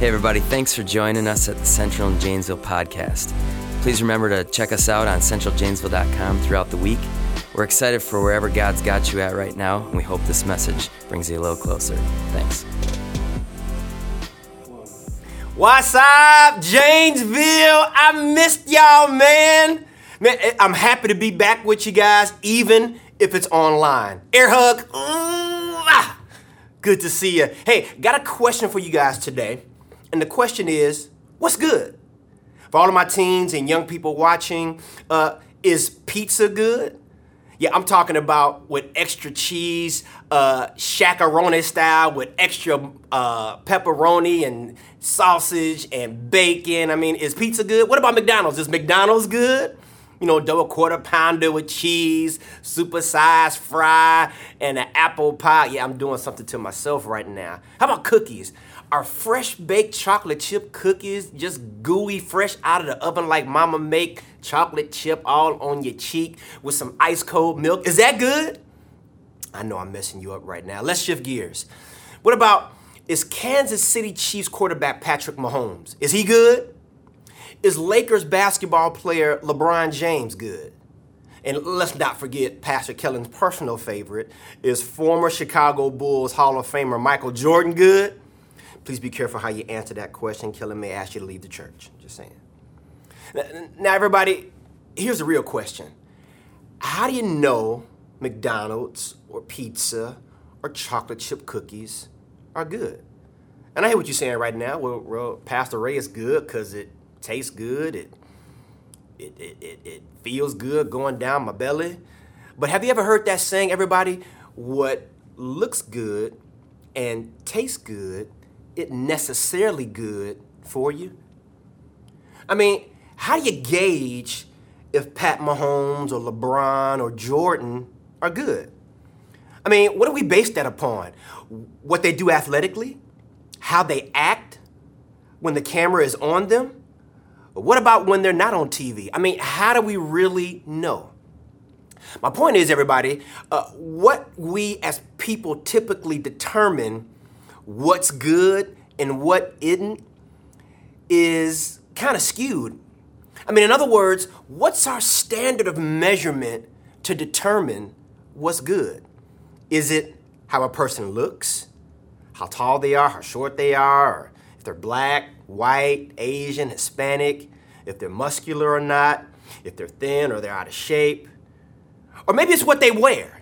Hey, everybody, thanks for joining us at the Central and Janesville podcast. Please remember to check us out on centraljanesville.com throughout the week. We're excited for wherever God's got you at right now, and we hope this message brings you a little closer. Thanks. What's up, Janesville? I missed y'all, man. Man, eh, I'm happy to be back with you guys, even if it's online. Air hug. Ooh, ah. Good to see you. Hey, got a question for you guys today. And the question is, what's good? For all of my teens and young people watching, uh, is pizza good? Yeah, I'm talking about with extra cheese, uh, shakaroni style, with extra uh, pepperoni and sausage and bacon. I mean, is pizza good? What about McDonald's? Is McDonald's good? You know, double quarter pounder with cheese, super size fry, and an apple pie. Yeah, I'm doing something to myself right now. How about cookies? Are fresh baked chocolate chip cookies just gooey, fresh out of the oven like mama make? Chocolate chip all on your cheek with some ice cold milk. Is that good? I know I'm messing you up right now. Let's shift gears. What about is Kansas City Chiefs quarterback Patrick Mahomes? Is he good? Is Lakers basketball player LeBron James good? And let's not forget Pastor Kellen's personal favorite is former Chicago Bulls Hall of Famer Michael Jordan good? Please be careful how you answer that question. Kellen may ask you to leave the church. Just saying. Now, everybody, here's the real question How do you know McDonald's or pizza or chocolate chip cookies are good? And I hear what you're saying right now. Well, well Pastor Ray is good because it tastes good. It, it, it, it, it feels good going down my belly. But have you ever heard that saying, everybody? What looks good and tastes good, it necessarily good for you? I mean, how do you gauge if Pat Mahomes or LeBron or Jordan are good? I mean, what do we base that upon? What they do athletically? How they act when the camera is on them? What about when they're not on TV? I mean, how do we really know? My point is, everybody, uh, what we as people typically determine what's good and what isn't is kind of skewed. I mean, in other words, what's our standard of measurement to determine what's good? Is it how a person looks, how tall they are, how short they are, if they're black, white, Asian, Hispanic, if they're muscular or not, if they're thin or they're out of shape. Or maybe it's what they wear,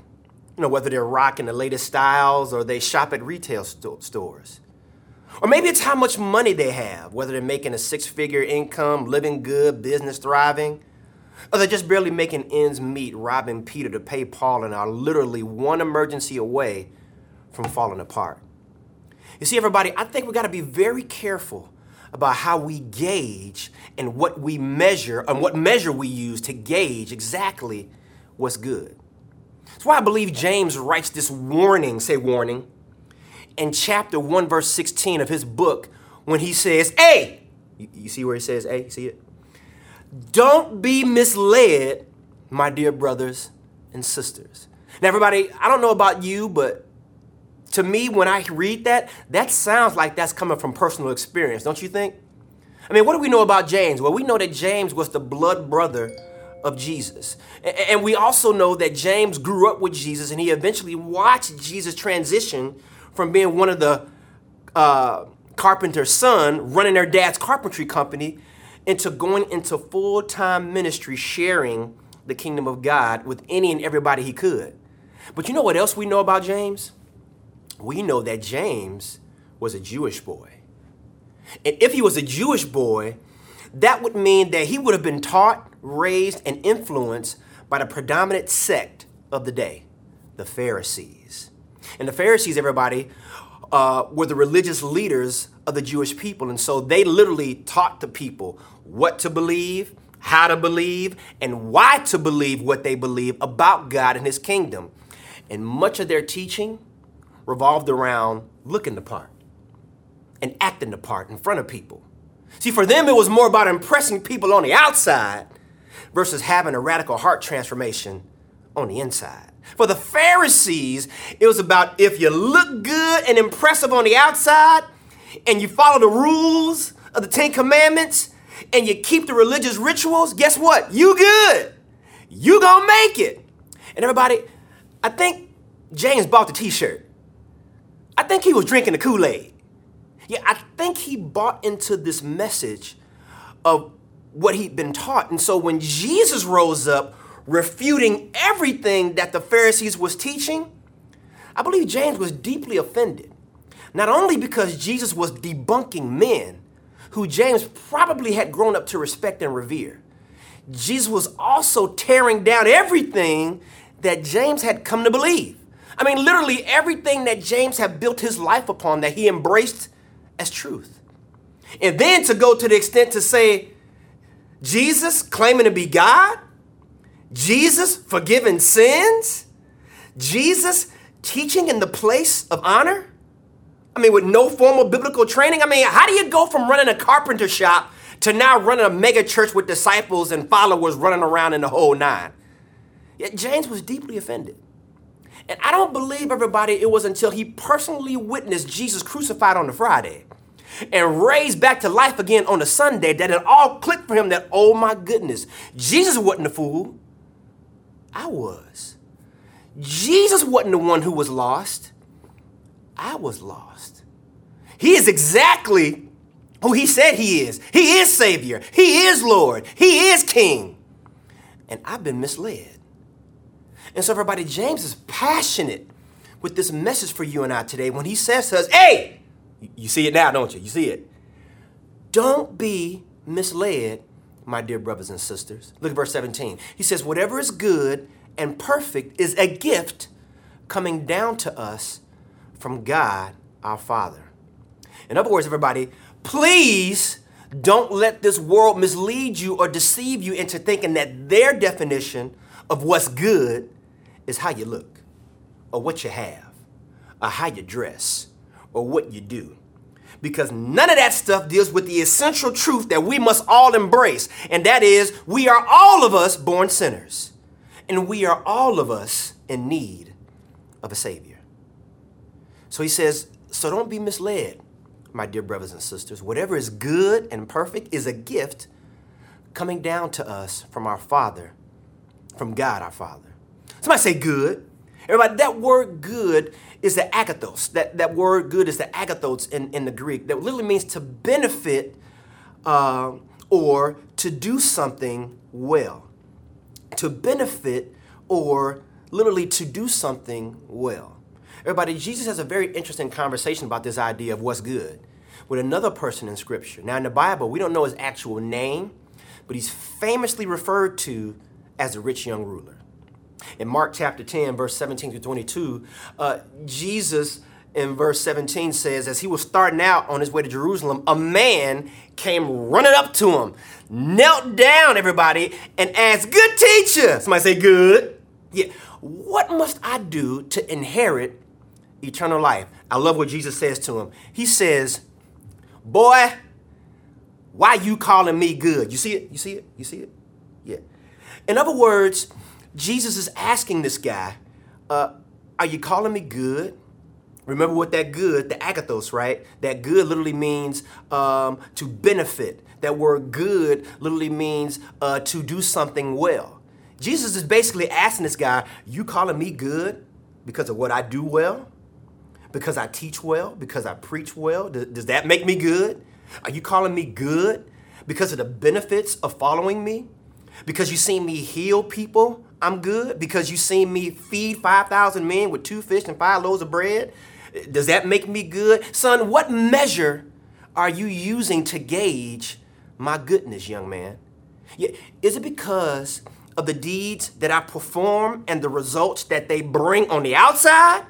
you know, whether they're rocking the latest styles or they shop at retail st- stores. Or maybe it's how much money they have, whether they're making a six figure income, living good, business thriving, or they're just barely making ends meet, robbing Peter to pay Paul, and are literally one emergency away from falling apart. You see, everybody, I think we got to be very careful about how we gauge and what we measure and what measure we use to gauge exactly what's good. That's why I believe James writes this warning, say warning, in chapter 1, verse 16 of his book when he says, Hey, you, see where he says, Hey, see it? Don't be misled, my dear brothers and sisters. Now, everybody, I don't know about you, but to me, when I read that, that sounds like that's coming from personal experience, don't you think? I mean, what do we know about James? Well, we know that James was the blood brother of Jesus. And we also know that James grew up with Jesus and he eventually watched Jesus transition from being one of the uh, carpenter's son, running their dad's carpentry company, into going into full time ministry, sharing the kingdom of God with any and everybody he could. But you know what else we know about James? we know that James was a Jewish boy. And if he was a Jewish boy, that would mean that he would have been taught, raised, and influenced by the predominant sect of the day, the Pharisees. And the Pharisees, everybody, uh, were the religious leaders of the Jewish people. And so they literally taught the people what to believe, how to believe, and why to believe what they believe about God and His kingdom. And much of their teaching revolved around looking the part and acting the part in front of people. See, for them, it was more about impressing people on the outside versus having a radical heart transformation on the inside. For the Pharisees, it was about if you look good and impressive on the outside, and you follow the rules of the Ten Commandments and you keep the religious rituals, guess what? You good. You gonna make it. And everybody, I think James bought the t-shirt. I think he was drinking the Kool-Aid. Yeah, I think he bought into this message of what he'd been taught. And so when Jesus rose up refuting everything that the Pharisees was teaching, I believe James was deeply offended. Not only because Jesus was debunking men who James probably had grown up to respect and revere, Jesus was also tearing down everything that James had come to believe. I mean, literally everything that James had built his life upon that he embraced as truth. And then to go to the extent to say, Jesus claiming to be God, Jesus forgiving sins, Jesus teaching in the place of honor. I mean, with no formal biblical training. I mean, how do you go from running a carpenter shop to now running a mega church with disciples and followers running around in the whole nine? Yet James was deeply offended. And I don't believe everybody it was until he personally witnessed Jesus crucified on the Friday and raised back to life again on the Sunday that it all clicked for him that, oh my goodness, Jesus wasn't a fool. I was. Jesus wasn't the one who was lost. I was lost. He is exactly who he said he is. He is Savior. He is Lord. He is King. And I've been misled. And so, everybody, James is passionate with this message for you and I today when he says to us, Hey, you see it now, don't you? You see it. Don't be misled, my dear brothers and sisters. Look at verse 17. He says, Whatever is good and perfect is a gift coming down to us from God our Father. In other words, everybody, please don't let this world mislead you or deceive you into thinking that their definition of what's good is how you look, or what you have, or how you dress, or what you do. Because none of that stuff deals with the essential truth that we must all embrace, and that is we are all of us born sinners, and we are all of us in need of a Savior. So he says, so don't be misled, my dear brothers and sisters. Whatever is good and perfect is a gift coming down to us from our Father, from God our Father. Somebody say good. Everybody, that word good is the agathos. That, that word good is the agathos in, in the Greek. That literally means to benefit uh, or to do something well. To benefit or literally to do something well. Everybody, Jesus has a very interesting conversation about this idea of what's good with another person in Scripture. Now, in the Bible, we don't know his actual name, but he's famously referred to as a rich young ruler. In Mark chapter 10, verse 17 to 22, uh, Jesus in verse 17 says, as he was starting out on his way to Jerusalem, a man came running up to him, knelt down, everybody, and asked, Good teacher. Somebody say, Good. Yeah. What must I do to inherit eternal life? I love what Jesus says to him. He says, Boy, why you calling me good? You see it? You see it? You see it? In other words, Jesus is asking this guy, uh, Are you calling me good? Remember what that good, the agathos, right? That good literally means um, to benefit. That word good literally means uh, to do something well. Jesus is basically asking this guy, You calling me good because of what I do well? Because I teach well? Because I preach well? Does, does that make me good? Are you calling me good because of the benefits of following me? Because you see me heal people I'm good because you seen me feed 5,000 men with two fish and five loaves of bread? Does that make me good? Son, what measure are you using to gauge my goodness, young man? Is it because of the deeds that I perform and the results that they bring on the outside?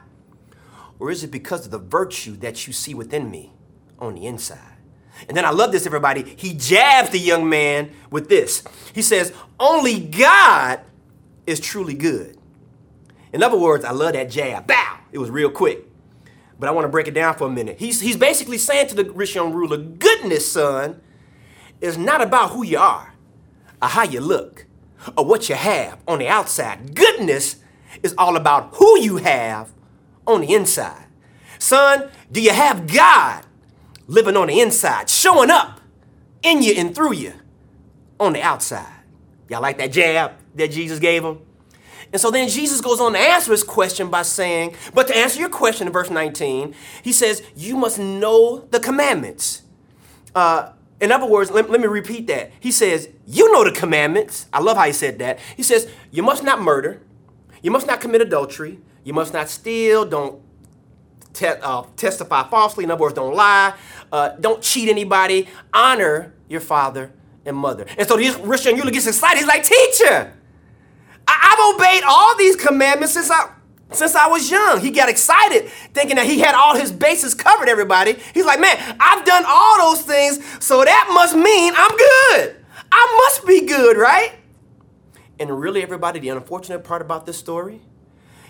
Or is it because of the virtue that you see within me on the inside? And then I love this, everybody. He jabs the young man with this. He says, Only God is truly good. In other words, I love that jab. Bow! It was real quick. But I want to break it down for a minute. He's, he's basically saying to the rich young ruler, goodness, son, is not about who you are, or how you look, or what you have on the outside. Goodness is all about who you have on the inside. Son, do you have God living on the inside, showing up in you and through you on the outside. Y'all like that jab that Jesus gave him? And so then Jesus goes on to answer his question by saying, but to answer your question in verse 19, he says, You must know the commandments. Uh, in other words, let, let me repeat that. He says, You know the commandments. I love how he said that. He says, You must not murder. You must not commit adultery. You must not steal. Don't te- uh, testify falsely. In other words, don't lie. Uh, don't cheat anybody. Honor your father and mother. And so this rich young ruler gets excited. He's like, Teacher, I- I've obeyed all these commandments since I since I was young. He got excited thinking that he had all his bases covered, everybody. He's like, man, I've done all those things, so that must mean I'm good. I must be good, right? And really, everybody, the unfortunate part about this story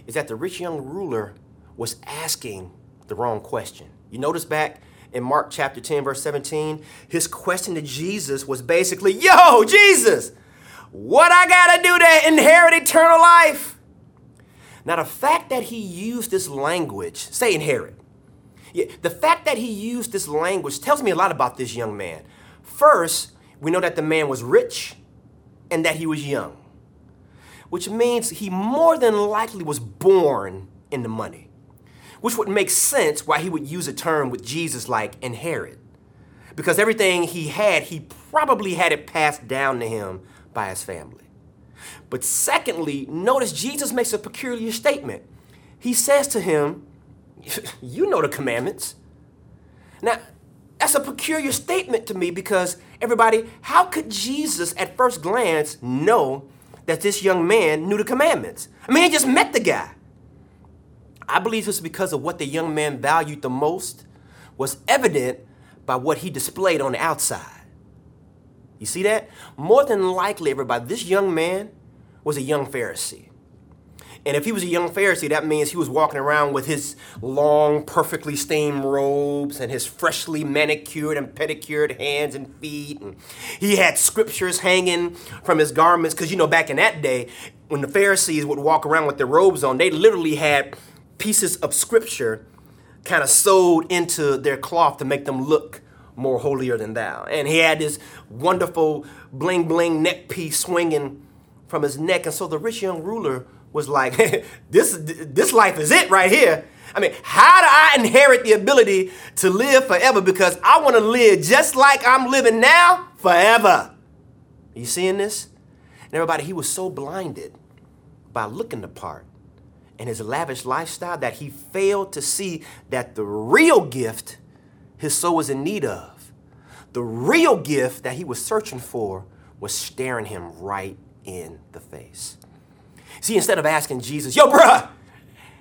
is that the rich young ruler was asking the wrong question. You notice back in Mark chapter 10, verse 17, his question to Jesus was basically, Yo, Jesus, what I gotta do to inherit eternal life? Now, the fact that he used this language, say inherit, yeah, the fact that he used this language tells me a lot about this young man. First, we know that the man was rich and that he was young, which means he more than likely was born into money, which would make sense why he would use a term with Jesus like inherit. Because everything he had, he probably had it passed down to him by his family. But secondly, notice Jesus makes a peculiar statement. He says to him, You know the commandments. Now, that's a peculiar statement to me because, everybody, how could Jesus at first glance know that this young man knew the commandments? I mean, he just met the guy. I believe this is because of what the young man valued the most was evident by what he displayed on the outside. You see that? More than likely, everybody, this young man was a young Pharisee. And if he was a young Pharisee, that means he was walking around with his long, perfectly stained robes and his freshly manicured and pedicured hands and feet. And he had scriptures hanging from his garments. Because, you know, back in that day, when the Pharisees would walk around with their robes on, they literally had pieces of scripture kind of sewed into their cloth to make them look more holier than thou. And he had this wonderful bling bling neck piece swinging from his neck. And so the rich young ruler was like, this, this life is it right here. I mean, how do I inherit the ability to live forever? Because I want to live just like I'm living now forever. Are you seeing this? And everybody, he was so blinded by looking the part and his lavish lifestyle that he failed to see that the real gift his soul was in need of, the real gift that he was searching for, was staring him right in the face. See, instead of asking Jesus, yo, bruh,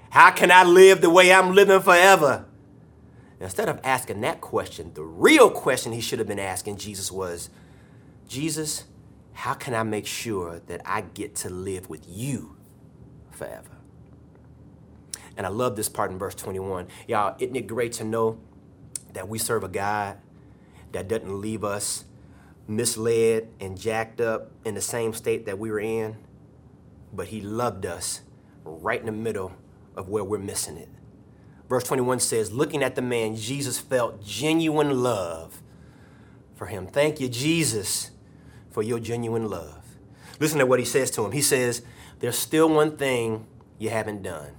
how can I live the way I'm living forever? Instead of asking that question, the real question he should have been asking Jesus was, Jesus, how can I make sure that I get to live with you forever? And I love this part in verse 21. Y'all, isn't it great to know that we serve a God that doesn't leave us misled and jacked up in the same state that we were in, but He loved us right in the middle of where we're missing it. Verse 21 says, Looking at the man, Jesus felt genuine love for him. Thank you, Jesus, for your genuine love. Listen to what he says to him. He says, There's still one thing you haven't done.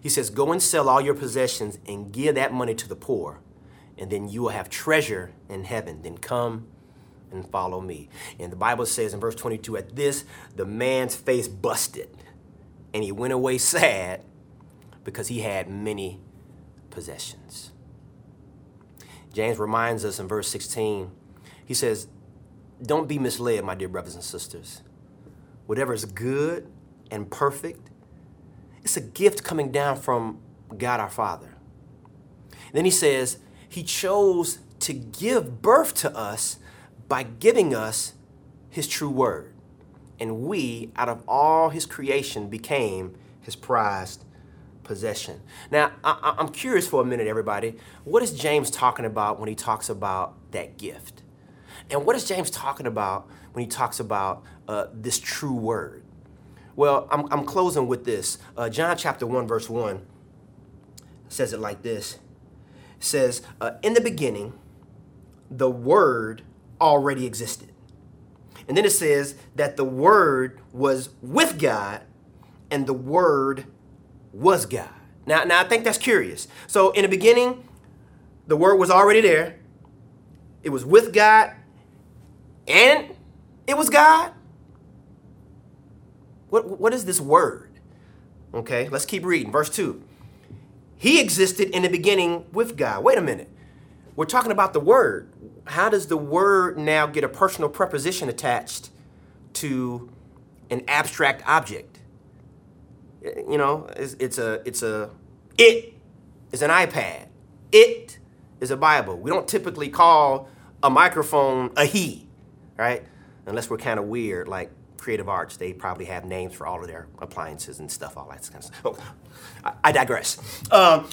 He says, Go and sell all your possessions and give that money to the poor, and then you will have treasure in heaven. Then come and follow me. And the Bible says in verse 22 at this, the man's face busted, and he went away sad because he had many possessions. James reminds us in verse 16, he says, Don't be misled, my dear brothers and sisters. Whatever is good and perfect, it's a gift coming down from God our Father. Then he says, He chose to give birth to us by giving us His true word. And we, out of all His creation, became His prized possession. Now, I, am curious for a minute, everybody. What is James talking about when he talks about that gift? And what is James talking about when he talks about uh, this true word? Well, I'm, I'm closing with this. Uh, John chapter 1, verse 1 says it like this says, uh, In the beginning, the Word already existed. And then it says that the Word was with God and the Word was God. Now, now I think that's curious. So in the beginning, the Word was already there. It was with God and it was God. What, what is this word? Okay, let's keep reading. Verse 2. He existed in the beginning with God. Wait a minute. We're talking about the word. How does the word now get a personal preposition attached to an abstract object? You know, it's, it's a it's a it is an iPad. It is a Bible. We don't typically call a microphone a he, right? Unless we're kind of weird, like creative arts, they probably have names for all of their appliances and stuff, all that kind of stuff. Oh, I, I digress. Uh,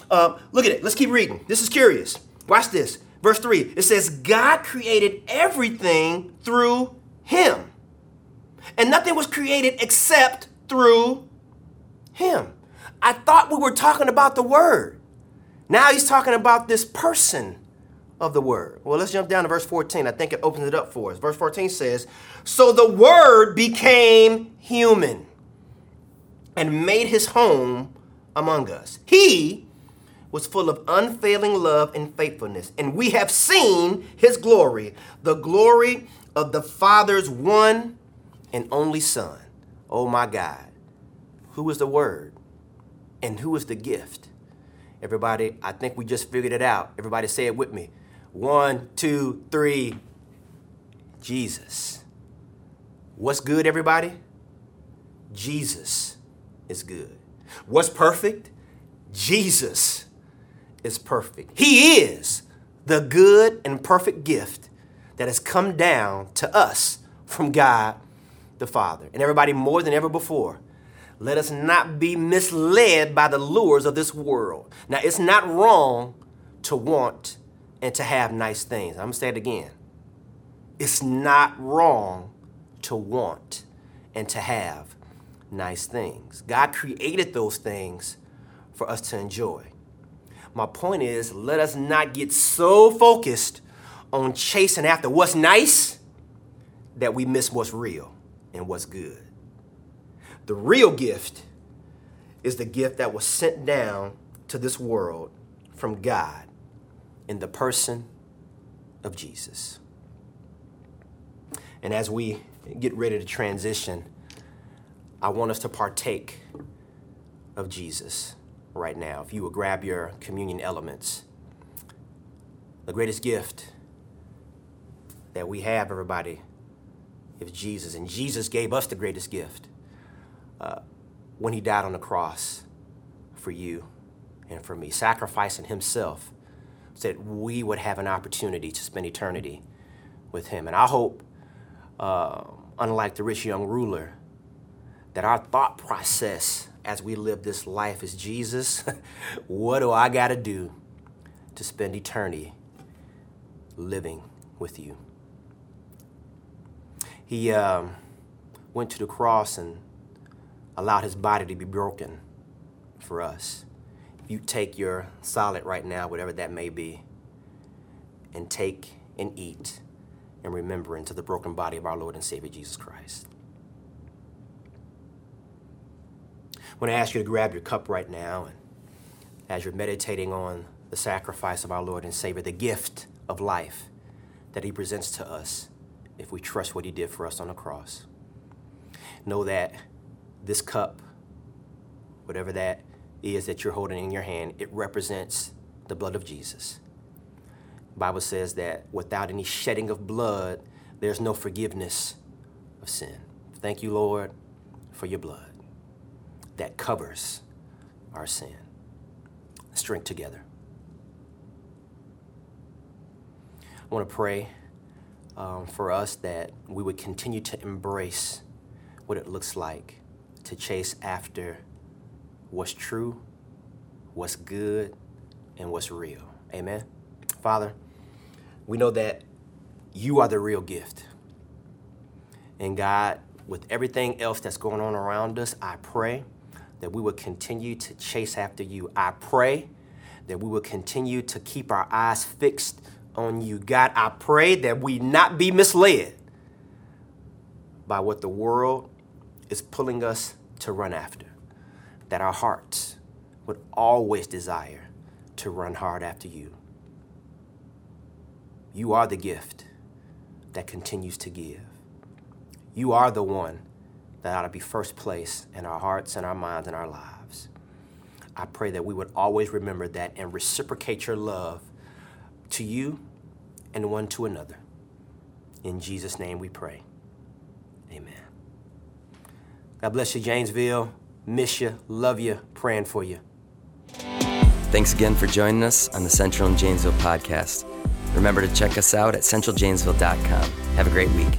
look at it. Let's keep reading. This is curious. Watch this. Verse 3 it says, God created everything through him, and nothing was created except through him. I thought we were talking about the Word. Now he's talking about this person of the Word. Well, let's jump down to verse 14. I think it opens it up for us. Verse 14 says, So the Word became human and made his home among us. He was full of unfailing love and faithfulness, and we have seen his glory, the glory of the Father's one and only Son. Oh my God. Who is the Word? And who is the gift? Everybody, I think we just figured it out. Everybody say it with me. One, two, three. Jesus. What's good, everybody? Jesus is good. What's perfect? Jesus is perfect. He is the good and perfect gift that has come down to us from God the Father. And everybody, more than ever before, let us not be misled by the lures of this world. Now, it's not wrong to want and to have nice things. I'm gonna say it again. It's not wrong to want and to have nice things. God created those things for us to enjoy. My point is, let us not get so focused on chasing after what's nice that we miss what's real and what's good. The real gift is the gift that was sent down to this world from God in the person of Jesus. And as we get ready to transition, I want us to partake of Jesus right now. If you will grab your communion elements, the greatest gift that we have, everybody, is Jesus. And Jesus gave us the greatest gift uh, when he died on the cross for you and for me, sacrificing himself that we would have an opportunity to spend eternity with him. And I hope, uh, unlike the rich young ruler, that our thought process as we live this life is Jesus, what do I got to do to spend eternity living with you? He um, went to the cross and allowed his body to be broken for us. You take your solid right now, whatever that may be, and take and eat in remembrance of the broken body of our Lord and Savior Jesus Christ. I want to ask you to grab your cup right now and as you're meditating on the sacrifice of our Lord and Savior, the gift of life that He presents to us if we trust what He did for us on the cross. Know that this cup, whatever that is that you're holding in your hand, it represents the blood of Jesus. The Bible says that without any shedding of blood, there's no forgiveness of sin. Thank you, Lord, for your blood that covers our sin. Let's drink together. I want to pray um, for us that we would continue to embrace what it looks like to chase after what's true, what's good, and what's real. Amen. Father, we know that you are the real gift. And God, with everything else that's going on around us, I pray that we will continue to chase after you. I pray that we will continue to keep our eyes fixed on you. God, I pray that we not be misled by what the world is pulling us to run after, that our hearts would always desire to run hard after you. You are the gift that continues to give. You are the one that ought to be first place in our hearts and our minds and our lives. I pray that we would always remember that and reciprocate your love to you and one to another. In Jesus' name we pray. Amen. God bless you, Janesville. Miss you, love you, praying for you. Thanks again for joining us on the Central and Janesville podcast. Remember to check us out at centraljanesville.com. Have a great week.